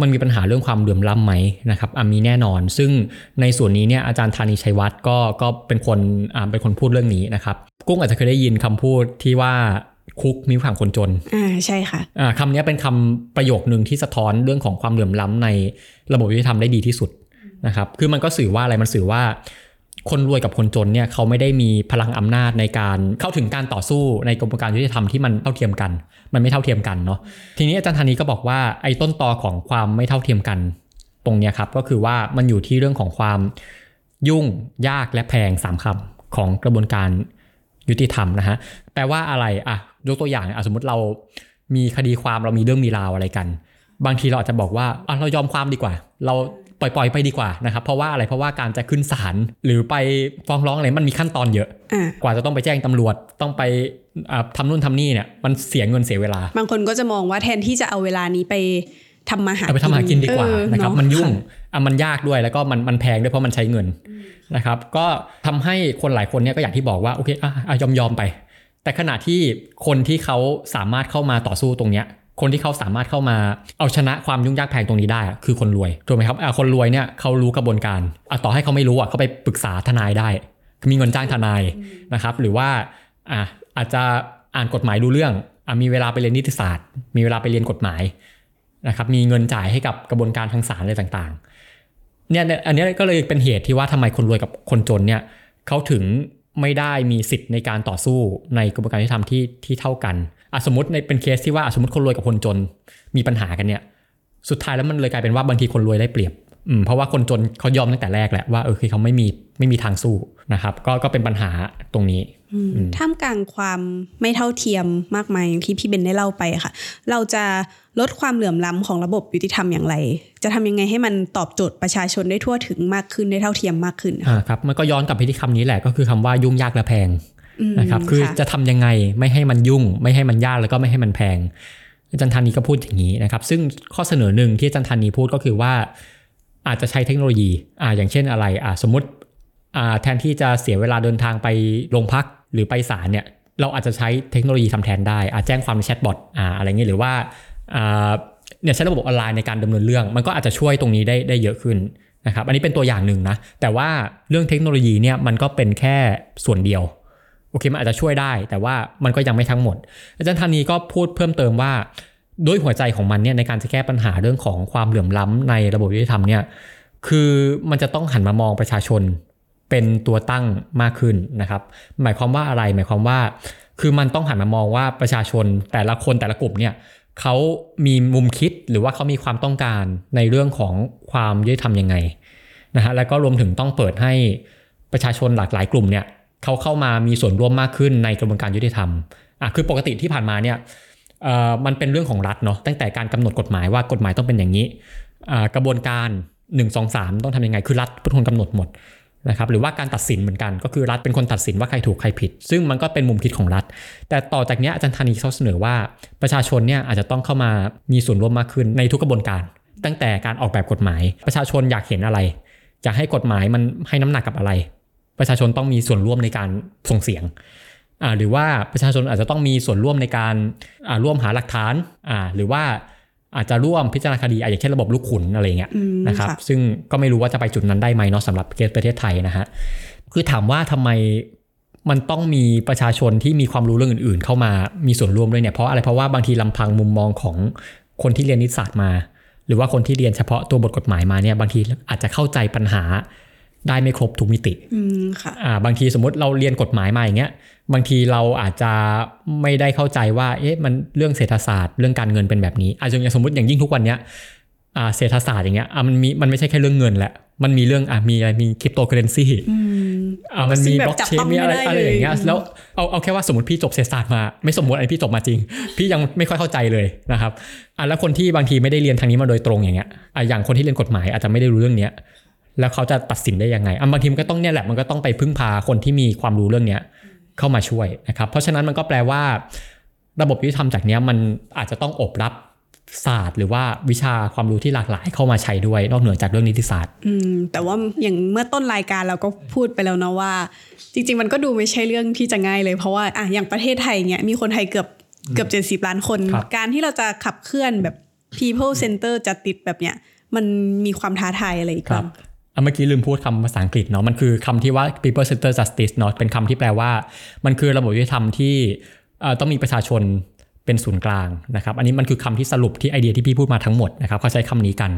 มันมีปัญหาเรื่องความเหลื่อมล้ำไหมนะครับอะมีแน่นอน ซึ่งในส่วนนี้เนี่ยอาจารย์ธานีชัยวัฒน์ก็ก็เป็นคนอ่าเป็นคนพูดเรื่องนี้นะครับกุ้งอาจจะเคยได้ยินคำพูดที่ว่าคุกมีขังคนจน อ่าใช่ค่ะ อ่าคำนี้เป็นคำประโยคหนึ่งที่สะท้อนเรื่องของความเหลื่อมล้ำในระบบยุติธรรมได้ดีที่สุดนะครับ คือมันก็สื่อว่าอะไร มันสื่อว่า คนรวยกับคนจนเนี่ยเขาไม่ได้มีพลังอำนาจในการเข้าถึงการต่อสู้ในกระบวนการยุติธรรมที่มันเท่าเทียมกัน มันไม่เท่าเทียมกันเนาะทีนี้อาจารย์ธานีก็บอกว่าไอ้ต้นตอของความไม่เท่าเทียมกันตรงเนี้ยครับก็คือว่ามันอยู่ที่เรื่องของความยุ่งยากและแพงสามคำของกระบวนการยุติธรรมนะฮะแปลว่าอะไรอะยกตัวอย่างอะสมมติเรามีคดีความเรามีเรื่องมีราวอะไรกัน บางทีเราอาจจะบอกว่าอะเรายอมความดีกว่า เรา ปล่อยปล่อยๆไปดีกว่านะครับเพราะว่าอะไรเพราะว่าการจะขึ้นศาลหรือไปฟ้องร้องอะไรมันมีขั้นตอนเยอะอ่ากว่าจะต้องไปแจ้งตำรวจต้องไปอ่าทำนู่นทำนี่เนี่ยมันเสียเงินเสียเวลา บางคนก็จะมองว่าแทนที่จะเอาเวลานี้ไปทำมาหาเอาไปทำมาหากินดีกว่าเออนะครับเามันยุ่งค่ะอะมันยากด้วยแล้วก็มันมันแพงด้วยเพราะมันใช้เงินนะครับก็ทำให้คนหลายคนเนี่ยก็อย่างที่บอกว่าโอเคอะอะยอมยอมไป แต่ขณะที่คนที่เขาสามารถเข้ามาต่อสู้ตรงเนี้ย คนที่เขาสามารถเข้ามาเอาชนะความยุ่งยากแพงตรงนี้ได้อะคือคนรวยถูกไหมครับอะคนรวยเนี่ยเขารู้กระบวนการอะต่อให้เขาไม่รู้อะเขาไปปรึกษาทนายได้ มีเงินจ้างทนายนะครับ หรือว่าอะอาจจะอ่านกฎหมายรู้เรื่องอะมีเวลาไปเรียนนิติศาสตร์ มีเวลาไปเรียนกฎหมายนะครับมีเงินจ่ายให้กับกระบวนการทางศาลอะไรต่างๆเนี่ยเนี่ยอันเนี้ยก็เลยเป็นเหตุที่ว่าทำไมคนรวยกับคนจนเนี่ยเขาถึงไม่ได้มีสิทธิ์ในการต่อสู้ในกระบวนการยุติธรรมที่ที่เท่ากันอะ สมมติในเป็นเคสที่ว่าอะสมมติคนรวยกับคนจนมีปัญหากันเนี่ย สุดท้ายแล้วมันเลยกลายเป็นว่าบางทีคนรวยได้เปรียบอืมเพราะว่าคนจนเขายอมตั้งแต่แรกแหละว่าเออคือเขาไม่มีไม่มีทางสู้นะครับ ก็ก็เป็นปัญหาตรงนี้อืมท่ามกลางความไม่เท่าเทียมมากมายอย่างที่พี่เบนได้เล่าไปอะค่ะ เราจะลดความเหลื่อมล้ำของระบบยุติธรรมอย่างไร จะทำยังไงให้มันตอบโจทย์ประชาชนได้ทั่วถึงมากขึ้นได้เท่าเทียมมากขึ้นค่ะอ่าครับมันก็ย้อนกลับไปที่คำนี้แหละก็คือคำว่ายุ่งยากและแพงอืม นะครับคือค่ะจะทำยังไงไม่ให้มันยุ่ง ไม่ให้มันยากแล้วก็ไม่ให้มันแพงอาจารย์ธานีก็พูดอย่างนี้นะครับ ซึ่งข้อเสนอหนึ่งที่อาจารย์ธานีพูดก็คือว่า อาจจะใช้เทคโนโลยีอ่าอย่างเช่นอะไรอ่าสมมติอ่าแทนที่จะเสียเวลาเดินทางไปโรงพักหรือไปศาลเนี่ย เราอาจจะใช้เทคโนโลยีทำแทนได้อาจแจ้งความในแชทบอทอ่าอะไรเงี้ยหรือว่าอ่าเนี่ยใช้ระบบออนไลน์ในการดำเนินเรื่อง มันก็อาจจะช่วยตรงนี้ได้ได้เยอะขึ้นนะครับ อันนี้เป็นตัวอย่างหนึ่งนะแต่ว่าเรื่องเทคโนโลยีเนี่ยมันก็เป็นแค่ส่วนเดียว โอเคมันอาจจะช่วยได้ แต่ว่ามันก็ยังไม่ทั้งหมด อาจารย์ธานีก็พูดเพิ่มเติมว่าด้วยหัวใจของมันเนี่ยในการจะแก้ปัญหาเรื่องของความเหลื่อมล้ำในระบบยุติธรรมเนี่ยคือมันจะต้องหันมามองประชาชนเป็นตัวตั้งมากขึ้นนะครับ หมายความว่าอะไรหมายความว่า คือมันต้องหันมามองว่าประชาชนแต่ละคนแต่ละกลุ่มเนี่ยเขามีมุมคิดหรือว่าเขามีความต้องการในเรื่องของความยุติธรรมยังไงนะฮะแล้วก็รวมถึงต้องเปิดให้ประชาชนหลากหลายกลุ่มเนี่ย เขาเข้ามามีส่วนร่วมมากขึ้นในกระบวนการยุติธรรมอะคือปกติที่ผ่านมาเนี่ยมันเป็นเรื่องของรัฐเนาะตั้งแต่การกำหนดกฎหมายว่ากฎหมายต้องเป็นอย่างนี้กระบวนการ 1 2 3 ต้องทำยังไงคือรัฐเป็นคนกำหนดหมดนะครับหรือว่าการตัดสินเหมือนกัน ก็คือรัฐเป็นคนตัดสินว่าใครถูกใครผิด ซึ่งมันก็เป็นมุมคิดของรัฐ แต่ต่อจากนี้อาจารย์ธานีเขาเสนอว่าประชาชนเนี่ยอาจจะต้องเข้ามามีส่วนร่วมมากขึ้นในทุกกระบวนการ ตั้งแต่การออกแบบกฎหมาย ประชาชนอยากเห็นอะไรอยากให้กฎหมายมันให้น้ำหนักกับอะไร ประชาชนต้องมีส่วนร่วมในการส่งเสียงอ่าหรือว่าประชาชนอาจจะต้องมีส่วนร่วมในการอ่าร่วมหาหลักฐานอ่าหรือว่าอาจจะร่วมพิจารณาคดีอะอย่างเช่นระบบลูกขุนอะไรเงี้ยอืมนะครับค่ะซึ่งก็ไม่รู้ว่าจะไปจุดนั้นได้ไหมเนาะสำหรับประเทศไทยนะฮะคือถามว่าทำไมมันต้องมีประชาชนที่มีความรู้เรื่องอื่น ๆ เข้ามามีส่วนร่วมด้วยเนี่ยเพราะอะไรเพราะว่าบางทีลำพังมุมมองของคนที่เรียนนิสสัตมา หรือว่าคนที่เรียนเฉพาะตัวบทกฎหมายมาเนี่ยบางทีอาจจะเข้าใจปัญหา ได้ไม่ครบทุกมิติอืมค่ะอ่าบางทีสมมติเราเรียนกฎหมายมาอย่างเงี้ยบางทีเราอาจจะไม่ได้เข้าใจว่าเอ๊ะมันเรื่องเศรษฐศาสตร์เรื่องการเงินเป็นแบบนี้อาจจะอย่างสมมติอย่างยิ่งทุกวันเนี้ยอ่าเศรษฐศาสตร์อย่างเงี้ยอะมันมีมันไม่ใช่แค่เรื่องเงินแหละมันมีเรื่องอะมีอะไรมีคริปโตเคอเรนซีอืมอ่ามันซึ่มีงแบบบล็อกจับเชนต้องมีอะไรไม่ได้อะไรอย่างเงี้ยเลยแล้วเอาเอาแค่ว่าสมมติพี่จบเศรษฐศาสตร์มา ไม่สมมติอันนี้พี่จบมาจริง พี่ยังไม่ค่อยเข้าใจเลยนะครับอะแล้วคนที่บางทีไม่ได้เรียนทางนี้มาโดยตรงอย่างเงี้ยอะอย่างคนที่เรียนกฎหมายอาจจะไม่ได้รู้เรื่องเนี้ย แล้วเขาจะตัดสินได้ยังไงอะบางทีมันก็ต้องเนี่ยแหละมันก็ต้องไปพึ่งพาคนที่มีความรู้เรื่องเนี้ยเข้ามาช่วยนะครับเพราะฉะนั้นมันก็แปลว่า ระบบยุติธรรมจากเนี้ยมันอาจจะต้องตอบรับศาสตร์หรือว่าวิชาความรู้ที่หลากหลายเข้ามาใช้ด้วย นอกเหนือจากเรื่องนิติศาสตร์อืมแต่ว่าอย่างเมื่อต้นรายการเราก็พูดไปแล้วเนาะว่า จริง ๆ มันก็ดูไม่ใช่เรื่องที่จะง่ายเลยเพราะว่าอะอย่างประเทศไทยเนี่ยมีคนไทยเกือบเกือบเจ็ดสิบล้านคนครับการที่เราจะขับเคลื่อนแบบ people center จะติดแบบเนี้ยมันมีความท้าทายอะไรอีกครับ้าบงอะ เมื่อกี้ลืมพูดคำภาษาอังกฤษเนาะมันคือคำที่ว่า people center justice เนาะเป็นคำที่แปลว่า มันคือระบบยุติธรรมที่ต้องมีประชาชนเป็นศูนย์กลางนะครับ อันนี้มันคือคำที่สรุปที่ไอเดียที่พี่พูดมาทั้งหมดนะครับเขาใช้คำนี้กัน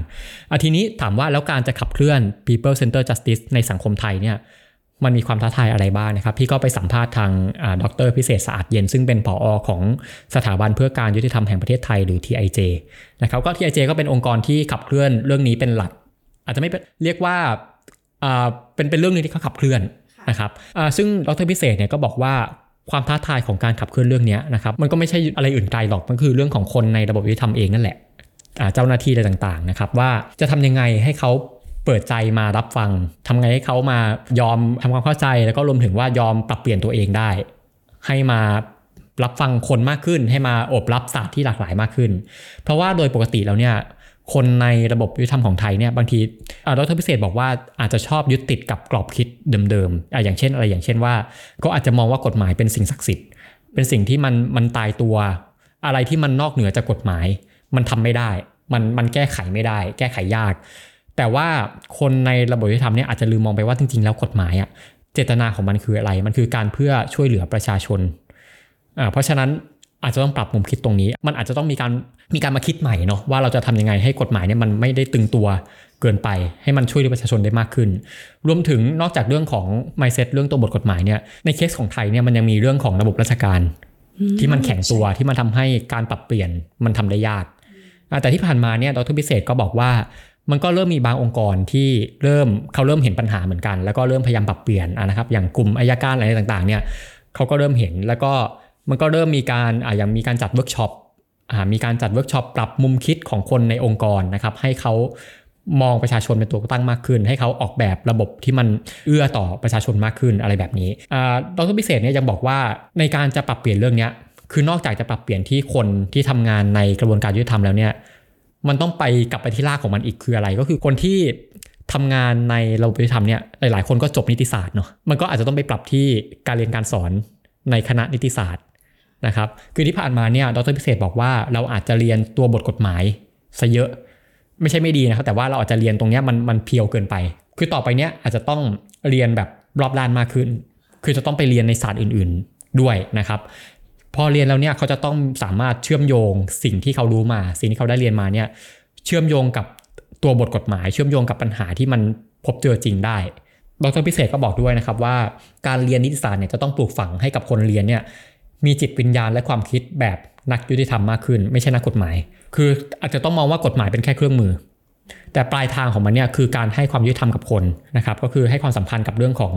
อทีนี้ถามว่าแล้วการจะขับเคลื่อน people center justice ในสังคมไทยเนี่ยมันมีความท้าทายอะไรบ้างนะครับ พี่ก็ไปสัมภาษณ์ทางอ่าดรพิเศษสะอาดเย็น ซึ่งเป็นผอของสถาบันเพื่อการยุติธรรมแห่งประเทศไทยหรือ TIJ นะครับก็ TIJ ก็เป็นองค์กรที่ขับเคลื่อนเรื่องนี้เป็นหลัก อาจจะไม่เป็นเรียกว่าอ่าเป็นเป็นเรื่องหนึงที่เขาขับเคลื่อนนะครับอ่าซึ่งดรพิเศษเนี่ยก็บอกว่าความท้าทายของการขับเคลื่อนเรื่องเนี้ยนะครับมันก็ไม่ใช่อะไรอื่นไกลหรอกมันคือเรื่องของคนในระบบยุติธรรมเองนั่นแหละอ่าเจ้าหน้าที่อะไรต่างๆนะครับว่าจะทำยังไงให้เขาเปิดใจมารับฟังทำไงให้เขามายอมทำความเข้าใจ แล้วก็รวมถึงว่ายอมปรับเปลี่ยนตัวเองได้ ให้มารับฟังคนมากขึ้น ให้มาอบรับศาสตร์ที่หลากหลายมากขึ้น เพราะว่าโดยปกติแล้วเนี่ย คนในระบบยุติธรรมของไทยเนี่ยบางทีดรพิเศษบอกว่าอาจจะชอบยึดติดกับกรอบคิดเดิมๆออย่างเช่นอะไรอย่างเช่นว่า ก็อาจจะมองว่ากฎหมายเป็นสิ่งศักดิ์สิทธิ์ เป็นสิ่งที่มันมันตายตัว อะไรที่มันนอกเหนือจากกฎหมาย มันทำไม่ได้ มันมันแก้ไขไม่ได้ แก้ไขยาก แต่ว่าคนในระบบยุติธรรมเนี่ยอาจจะลืมมองไปว่าจริงๆ แล้วกฎหมายอะเจตนาของมันคืออะไร มันคือการเพื่อช่วยเหลือประชาชนอ่าเพราะฉะนั้น อาจจะต้องปรับมุมคิดตรงนี้ มันอาจจะต้องมีการมีการมาคิดใหม่เนาะว่าเราจะทำยังไงให้กฎหมายเนี่ยมันไม่ได้ตึงตัวเกินไปให้มันช่วยเหลือประชาชนได้มากขึ้น รวมถึงนอกจากเรื่องของ mindset เรื่องตัวบทกฎหมายเนี่ยในเคสของไทยเนี่ยมันยังมีเรื่องของระบบราชการที่มันแข็งตัวที่มันทำให้การปรับเปลี่ยนมันทำได้ยากอ่าแต่ที่ผ่านมาเนี่ยดรพิเศษก็บอกว่า มันก็เริ่มมีบางองค์กรที่เริ่มเขาเริ่มเห็นปัญหาเหมือนกัน แล้วก็เริ่มพยายามปรับเปลี่ยนอะนะครับอย่างกลุ่มอายการอะไรต่างๆเนี่ยเขาก็เริ่มเห็นแล้วก็ มันก็เริ่มมีการอ่าอย่างมีการจัดเวิร์กช็อปอ่ามีการจัดเวิร์กช็อปปรับมุมคิดของคนในองค์กรนะครับ ให้เขามองประชาชนเป็นตัวตั้งมากขึ้น ให้เขาออกแบบระบบที่มันเอื้อต่อประชาชนมากขึ้นอะไรแบบนี้อ่าดร.พิเศษเนี่ยยังบอกว่าในการจะปรับเปลี่ยนเรื่องเนี้ยคือนอกจากจะปรับเปลี่ยนที่คนที่ทำงานในกระบวนการยุติธรรมแล้วเนี่ยมันต้องไปกลับไปที่รากของมันอีกคืออะไร ก็คือคนที่ทำงานในระบบยุติธรรมเนี่ยหลาย ๆ คนก็จบนิติศาสตร์เนาะมันก็อาจจะต้องไปปรับที่การเรียนการสอนในคณะนิติศาสตร์ นะครับคือที่ผ่านมาเนี่ยดรพิเศษบอกว่าเราอาจจะเรียนตัวบทกฎหมายซะเยอะ ไม่ใช่ไม่ดีนะครับแต่ว่าเราอาจจะเรียนตรงเนี้ยมันมันเพียวเกินไป คือต่อไปเนี้ยอาจจะต้องเรียนแบบรอบด้านมากขึ้น คือจะต้องไปเรียนในศาสตร์อื่นๆด้วยนะครับพอเรียนแล้วเนี่ยเขาจะต้องสามารถเชื่อมโยงสิ่งที่เขารู้มา สิ่งที่เขาได้เรียนมาเนี่ยเชื่อมโยงกับตัวบทกฎหมาย เชื่อมโยงกับปัญหาที่มันพบเจอจริงได้ดรพิเศษก็บอกด้วยนะครับว่าการเรียนนิติศาสตร์เนี่ยจะต้องปลูกฝังให้กับคนเรียนเนี่ย มีจิตวิญญาณและความคิดแบบนักยุติธรรมมากขึ้น ไม่ใช่นักกฎหมาย คืออาจจะต้องมองว่ากฎหมายเป็นแค่เครื่องมือ แต่ปลายทางของมันเนี่ยคือการให้ความยุติธรรมกับคนนะครับก็คือให้ความสัมพันธ์กับเรื่องของ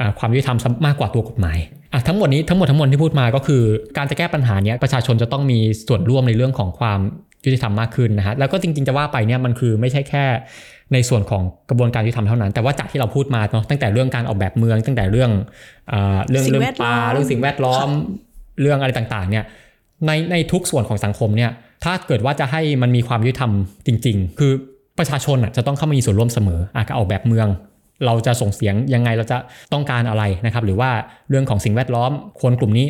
อาความยุติธรรมมากกว่าตัวกฎหมายอะทั้งหมดนี้ทั้งหมดทั้งมวลที่พูดมาก็คือ การจะแก้ปัญหาเนี้ยประชาชนจะต้องมีส่วนร่วมในเรื่องของความยุติธรรมมากขึ้นนะฮะแล้วก็จริงๆจะว่าไปเนี่ยมันคือไม่ใช่แค่ในส่วนของกระบวนการยุติธรรมเท่านั้น แต่ว่าจากที่เราพูดมาเนาะตั้งแต่เรื่องการออกแบบเมือง ตั้งแต่เรื่องอ่าเรื่องสิ่งเรื่องแวดปล้อลามเรื่องสิ่งแวดล้อม เรื่องอะไรต่างๆเนี่ยในในทุกส่วนของสังคมเนี่ยถ้าเกิดว่าจะให้มันมีความยุติธรรมจริง ๆ คือประชาชนอะจะต้องเข้ามามีส่วนร่วมเสมออาการออกแบบเมือง เราจะส่งเสียงยังไงเราจะต้องการอะไรนะครับ หรือว่าเรื่องของสิ่งแวดล้อมคนกลุ่มนี้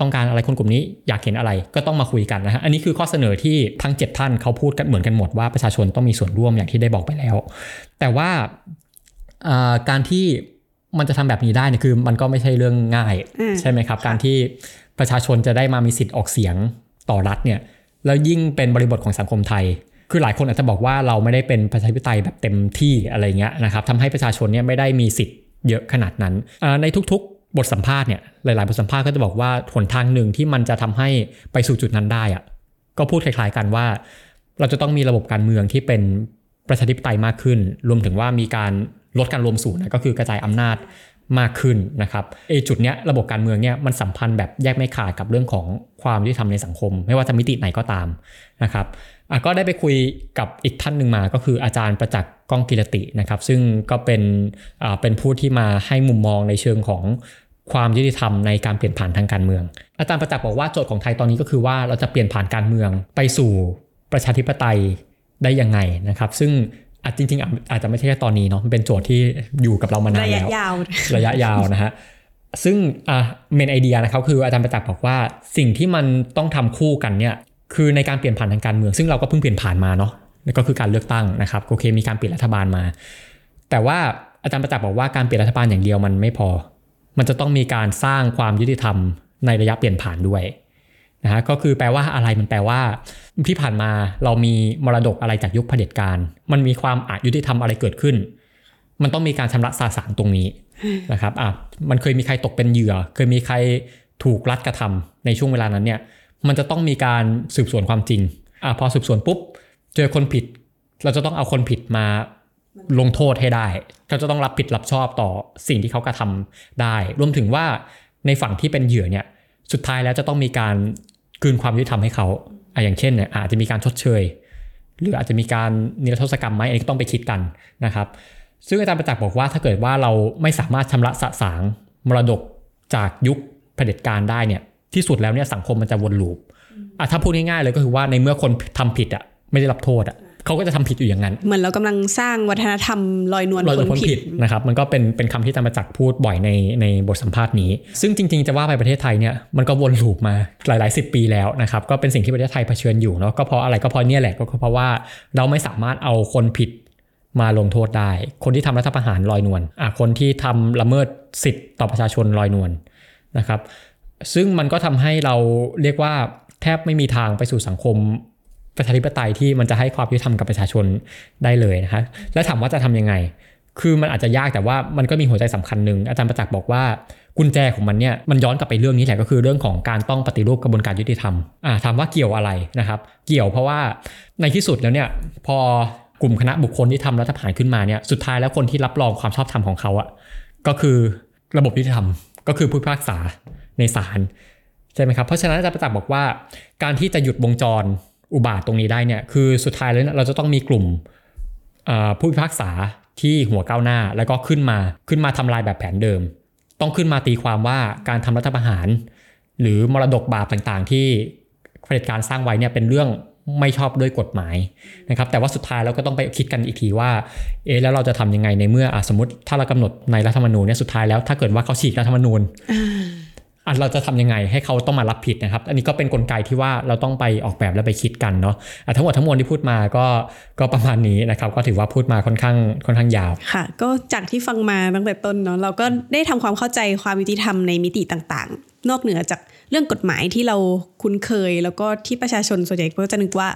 ต้องการอะไรคนกลุ่มนี้อยากเห็นอะไรก็ต้องมาคุยกันนะฮะอันนี้คือข้อเสนอที่ทั้ง 7 ท่านเขาพูดกันเหมือนกันหมดว่าประชาชนต้องมีส่วนร่วมอย่างที่ได้บอกไปแล้ว แต่ว่าการที่ มันจะทำแบบนี้ได้เนี่ยคือ มันก็ไม่ใช่เรื่องง่ายอืมใช่ไหมครับ การที่ประชาชนจะได้มามีสิทธิ์ออกเสียงต่อรัฐเนี่ยแล้วยิ่งเป็นบริบทของสังคมไทย คือหลายคนอาจจะบอกว่าเราไม่ได้เป็นประชาธิปไตยแบบเต็มที่อะไรเงี้ยนะครับทำให้ประชาชนเนี่ยไม่ได้มีสิทธิ์เยอะขนาดนั้นอ่าในทุกๆ บทสัมภาษณ์เนี่ยหลายๆ บทสัมภาษณ์ก็จะบอกว่าหนทางหนึ่งที่มันจะทำให้ไปสู่จุดนั้นได้อะก็พูดคล้ายๆกันว่า เราจะต้องมีระบบการเมืองที่เป็นประชาธิปไตยมากขึ้น รวมถึงว่ามีการ ลดการรวมศูนย์นะก็คือกระจายอำนาจมากขึ้นนะครับไอจุดเนี้ยระบบการเมืองเนี่ยมันสัมพันธ์แบบแยกไม่ขาดกับเรื่องของความยุติธรรมในสังคม ไม่ว่าจะมิติไหนก็ตามนะครับก็ได้ไปคุยกับอีกท่านหนึ่งมาก็คืออาจารย์ประจักษ์ก้องกิรตินะครับ ซึ่งก็เป็นเป็นผู้ที่มาให้มุมมองในเชิงของความยุติธรรมในการเปลี่ยนผ่านทางการเมือง อาจารย์ประจักษ์บอกว่าโจทย์ของไทยตอนนี้ก็คือว่าเราจะเปลี่ยนผ่านการเมืองไปสู่ประชาธิปไตยได้ยังไงนะครับ ซึ่ง อาจจริงๆอาจอาจจะไม่ใช่แค่ตอนนี้เนาะมันเป็นโจทย์ที่อยู่กับเรามานานระยะแล้วยาวระยะยาวนะฮะซึ่งอะเมนไอเดียนะครับคืออาจารย์ประจักษ์บอกว่าสิ่งที่มันต้องทำคู่กันเนี่ยคือในการเปลี่ยนผ่านทางการเมือง ซึ่งเราก็เพิ่งเปลี่ยนผ่านมาเนาะนั่นก็คือการเลือกตั้งนะครับโอเคมีการเปลี่ยนรัฐบาลมา แต่ว่าอาจารย์ประจักษ์บอกว่าการเปลี่ยนรัฐบาลอย่างเดียวมันไม่พอ มันจะต้องมีการสร้างความยุติธรรมในระยะเปลี่ยนผ่านด้วย นะฮะก็คือแปลว่าอะไรมันแปลว่า ที่ผ่านมาเรามีมรดกอะไรจากยุคเผด็จการ มันมีความอายุติธรรมอะไรเกิดขึ้น มันต้องมีการชำระสาสางตรงนี้นะครับอะมันเคยมีใครตกเป็นเหยื่อ เคยมีใครถูกรัดกระทำในช่วงเวลานั้นเนี่ยมันจะต้องมีการสืบสวนความจริงอะพอสืบสวนปุ๊บ เจอคนผิด เราจะต้องเอาคนผิดมาลงโทษให้ได้เขาจะต้องรับผิดรับชอบต่อสิ่งที่เขากระทำได้ รวมถึงว่าในฝั่งที่เป็นเหยื่อเนี่ย สุดท้ายแล้วจะต้องมีการคืนความยุติธรรมให้เขาอะอย่างเช่นเนี่ยอาจจะมีการชดเชย หรืออาจจะมีการนิรโทษกรรมไหมอันนี้ก็ต้องไปคิดกันนะครับ ซึ่งอาจารย์ประจักษ์บอกว่าถ้าเกิดว่าเราไม่สามารถชำระสะสางมรดกจากยุคเผด็จการได้เนี่ยที่สุดแล้วเนี่ยสังคมมันจะวนลูปอะถ้าพูดง่ายๆเลยก็คือว่าในเมื่อคนทำผิดอะไม่ได้รับโทษอะ เขาก็จะทำผิดอยู่อย่างนั้น เหมือนเรากำลังสร้างวัฒนธรรมลอยนวลลอยคนวนลผิผิดดนะครับ มันก็เป็นเป็นคำที่ธรรมจักรพูดบ่อยในในบทสัมภาษณ์นี้ ซึ่งจริง ๆ จะว่าไปประเทศไทยเนี่ยมันก็วนลูปมาหลายๆสิบปีแล้วนะครับก็เป็นสิ่งที่ประเทศไทยเผชิญอยู่เนาะก็เพราะอะไรก็เพราะเนี่ยแหละก็เพราะว่าเราไม่สามารถเอาคนผิดมาลงโทษได้ คนที่ทำรัฐประหารลอยนวลอะคนที่ทำละเมิดสิทธิ์ต่อประชาชนลอยนวลนะครับ ซึ่งมันก็ทำให้เราเรียกว่าแทบไม่มีทางไปสู่สังคม ประชาธิปไตยที่มันจะให้ความยุติธรรมกับประชาชนได้เลยนะคะแล้วถามว่าจะทำยังไง คือมันอาจจะยากแต่ว่ามันก็มีหัวใจสำคัญหนึ่งอาจารย์ประจักษ์บอกว่ากุญแจของมันเนี่ยมันย้อนกลับไปเรื่องนี้แหละก็คือเรื่องของการต้องปฏิรูปกระบวนการยุติธรรมอ่าถามว่าเกี่ยวอะไรนะครับ เกี่ยวเพราะว่าในที่สุดแล้วเนี่ยพอกลุ่มคณะบุคคลที่ทำรัฐประหารขึ้นมาเนี่ยสุดท้ายแล้วคนที่รับรองความชอบธรรมของเขาอะก็คือระบบยุติธรรม ก็คือผู้พิพากษาในศาลใช่ไหมครับเพราะฉะนั้นอาจารย์ประจักษ์บอกว่า การที่จะหยุดวงจร อุบาทตรงนี้ได้เนี่ยคือสุดท้ายแล้วเนี่ยเราจะต้องมีกลุ่มผู้พิพากษาที่หัวก้าวหน้าแล้วก็ขึ้นมาขึ้นมาทำลายแบบแผนเดิม ต้องขึ้นมาตีความว่าการทำรัฐประหาร หรือมรดกบาปต่างๆ ที่เผด็จการสร้างไว้เนี่ยเป็นเรื่องไม่ชอบด้วยกฎหมายนะครับแต่ว่าสุดท้ายเราก็ต้องไปคิดกันอีกทีว่าเอ๊ะแล้วเราจะทำยังไงในเมื่ออสมมติถ้าเรากำหนดในรัฐธรรมนูญเนี่ยสุดท้ายแล้วถ้าเกิดว่าเขาฉีกรัฐธรรมนูญ อะเราจะทำยังไงให้เขาต้องมารับผิดนะครับ อันนี้ก็เป็นนกลไกที่ว่าเราต้องไปออกแบบแล้วไปคิดกันเนาะอะทั้งหมดทั้งมวลที่พูดมาก็ก็ประมาณนี้นะครับ ก็ถือว่าพูดมาค่อนข้างค่อนข้างยาวค่ะ ก็จากที่ฟังมาตั้งแต่ต้นเนาะเราก็ได้ทำความเข้าใจความยุติธรรมในมิติต่างๆ นอกเหนือจากเรื่องกฎหมายที่เราคุ้นเคย แล้วก็ที่ประชาชนส่วนใหญ่ก็จะนึกว่า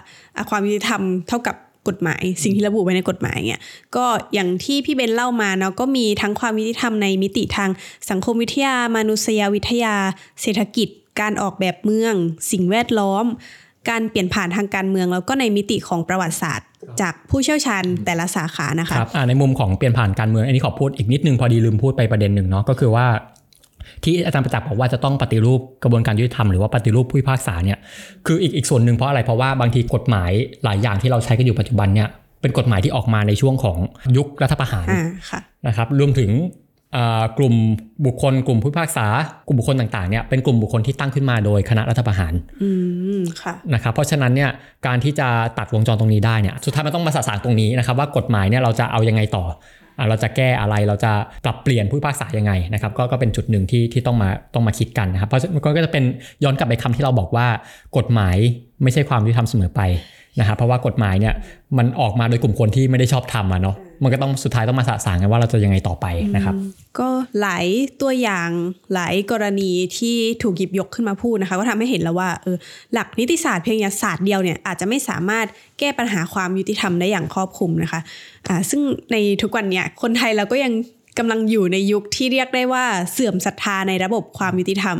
ความยุติธรรมเท่ากับ กฎหมาย สิ่งที่ระบุไว้ในกฎหมายเนี่ยก็อย่างที่พี่เบนเล่ามาเนาะก็มีทั้งความยุติธรรมในมิติทางสังคมวิทยา มนุษยวิทยา เศรษฐกิจ การออกแบบเมือง สิ่งแวดล้อม การเปลี่ยนผ่านทางการเมือง แล้วก็ในมิติของประวัติศาสตร์ จากผู้เชี่ยวชาญแต่ละสาขานะคะครับอ่าในมุมของเปลี่ยนผ่านการเมืองอันนี้ขอพูดอีกนิดนึงพอดีลืมพูดไปประเด็นหนึ่งเนาะก็คือว่า ที่อาจารย์ประจักษ์บอกว่าจะต้องปฏิรูปกระบวนการยุติธรรมหรือว่าปฏิรูปผู้พิพากษาเนี่ยคืออีกอีกส่วนหนึ่งเพราะอะไรเพราะว่าบางทีกฎหมายหลายอย่างที่เราใช้กันอยู่ปัจจุบันเนี่ยเป็นกฎหมายที่ออกมาในช่วงของยุครัฐประหารอ่าค่ะนะครับรวมถึงอ่ากลุ่มบุคคล กลุ่มผู้พิพากษากลุ่มบุคคลต่างๆเนี่ยเป็นกลุ่มบุคคลที่ตั้งขึ้นมาโดยคณะรัฐประหารอืมค่ะนะครับเพราะฉะนั้นเนี่ยการที่จะตัดวงจรตรงนี้ได้เนี่ยสุดท้ายมันต้องมาสะสางตรงนี้นะครับว่ากฎหมายเนี่ยเราจะเอายังไงต่ออะ เราจะแก้อะไรเราจะปรับเปลี่ยนผู้พิพากษายังไงนะครับก็ก็เป็นจุดหนึ่งที่ที่ต้องมาต้องมาคิดกันนะครับเพราะมันก็จะเป็นย้อนกลับไปคำที่เราบอกว่ากฎหมายไม่ใช่ความยุติธรรมเสมอไปนะครับเพราะว่ากฎหมายเนี่ยมันออกมาโดยกลุ่มคนที่ไม่ได้ชอบทำอะเนาะ มันก็ต้องสุดท้ายต้องมาสะสางกันว่าเราจะยังไงต่อไปนะครับ ก็หลายตัวอย่างหลายกรณีที่ถูกหยิบยกขึ้นมาพูดนะคะ ก็ทำให้เห็นแล้วว่าเออหลักนิติศาสตร์เพียงศาสตร์เดียวเนี่ยอาจจะไม่สามารถแก้ปัญหาความยุติธรรมได้อย่างครอบคลุมนะคะอ่าซึ่งในทุกวันเนี่ยคนไทยเราก็ยังกำลังอยู่ในยุคที่เรียกได้ว่าเสื่อมศรัทธาในระบบความยุติธรรม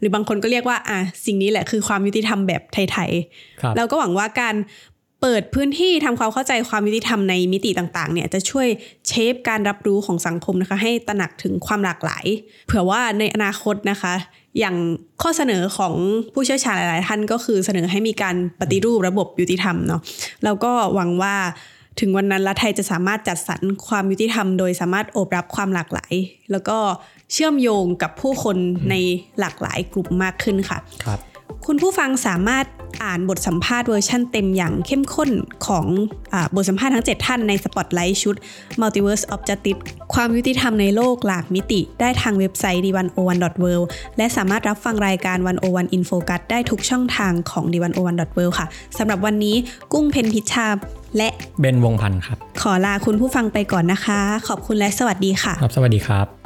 หรือบางคนก็เรียกว่าอะสิ่งนี้แหละคือความยุติธรรมแบบไทยๆครับเราก็หวังว่าการ เปิดพื้นที่ทำความเข้าใจความยุติธรรมในมิติต่างๆเนี่ยจะช่วยเชฟการรับรู้ของสังคมนะคะ ให้ตระหนักถึงความหลากหลาย เผื่อว่าในอนาคตนะคะ อย่างข้อเสนอของผู้เชี่ยวชาญหลาย ๆ ท่านก็คือเสนอให้มีการปฏิรูประบบยุติธรรมเนาะแล้วก็หวังว่าถึงวันนั้นรัฐไทยจะสามารถจัดสรรความยุติธรรม โดยสามารถโอบรับความหลากหลาย แล้วก็เชื่อมโยงกับผู้คนในหลากหลายกลุ่มมากขึ้นค่ะ ครับ คุณผู้ฟังสามารถอ่านบทสัมภาษณ์เวอร์ชั่นเต็มอย่างเข้มข้นของอาบทสัมภาษณ์ทั้ง 7 ท่านในสปอตไลท์ชุด Multiverse of Justice ความยุติธรรมในโลกหลากมิติ ได้ทางเว็บไซต์ d101.world และสามารถรับฟังรายการ 101 in focus ได้ทุกช่องทางของ d101.world ค่ะสำหรับวันนี้กุ้งเพนพิชชาและเบนวงพันธ์ครับ ขอลาคุณผู้ฟังไปก่อนนะคะ ขอบคุณและสวัสดีค่ะ ครับ สวัสดีครับ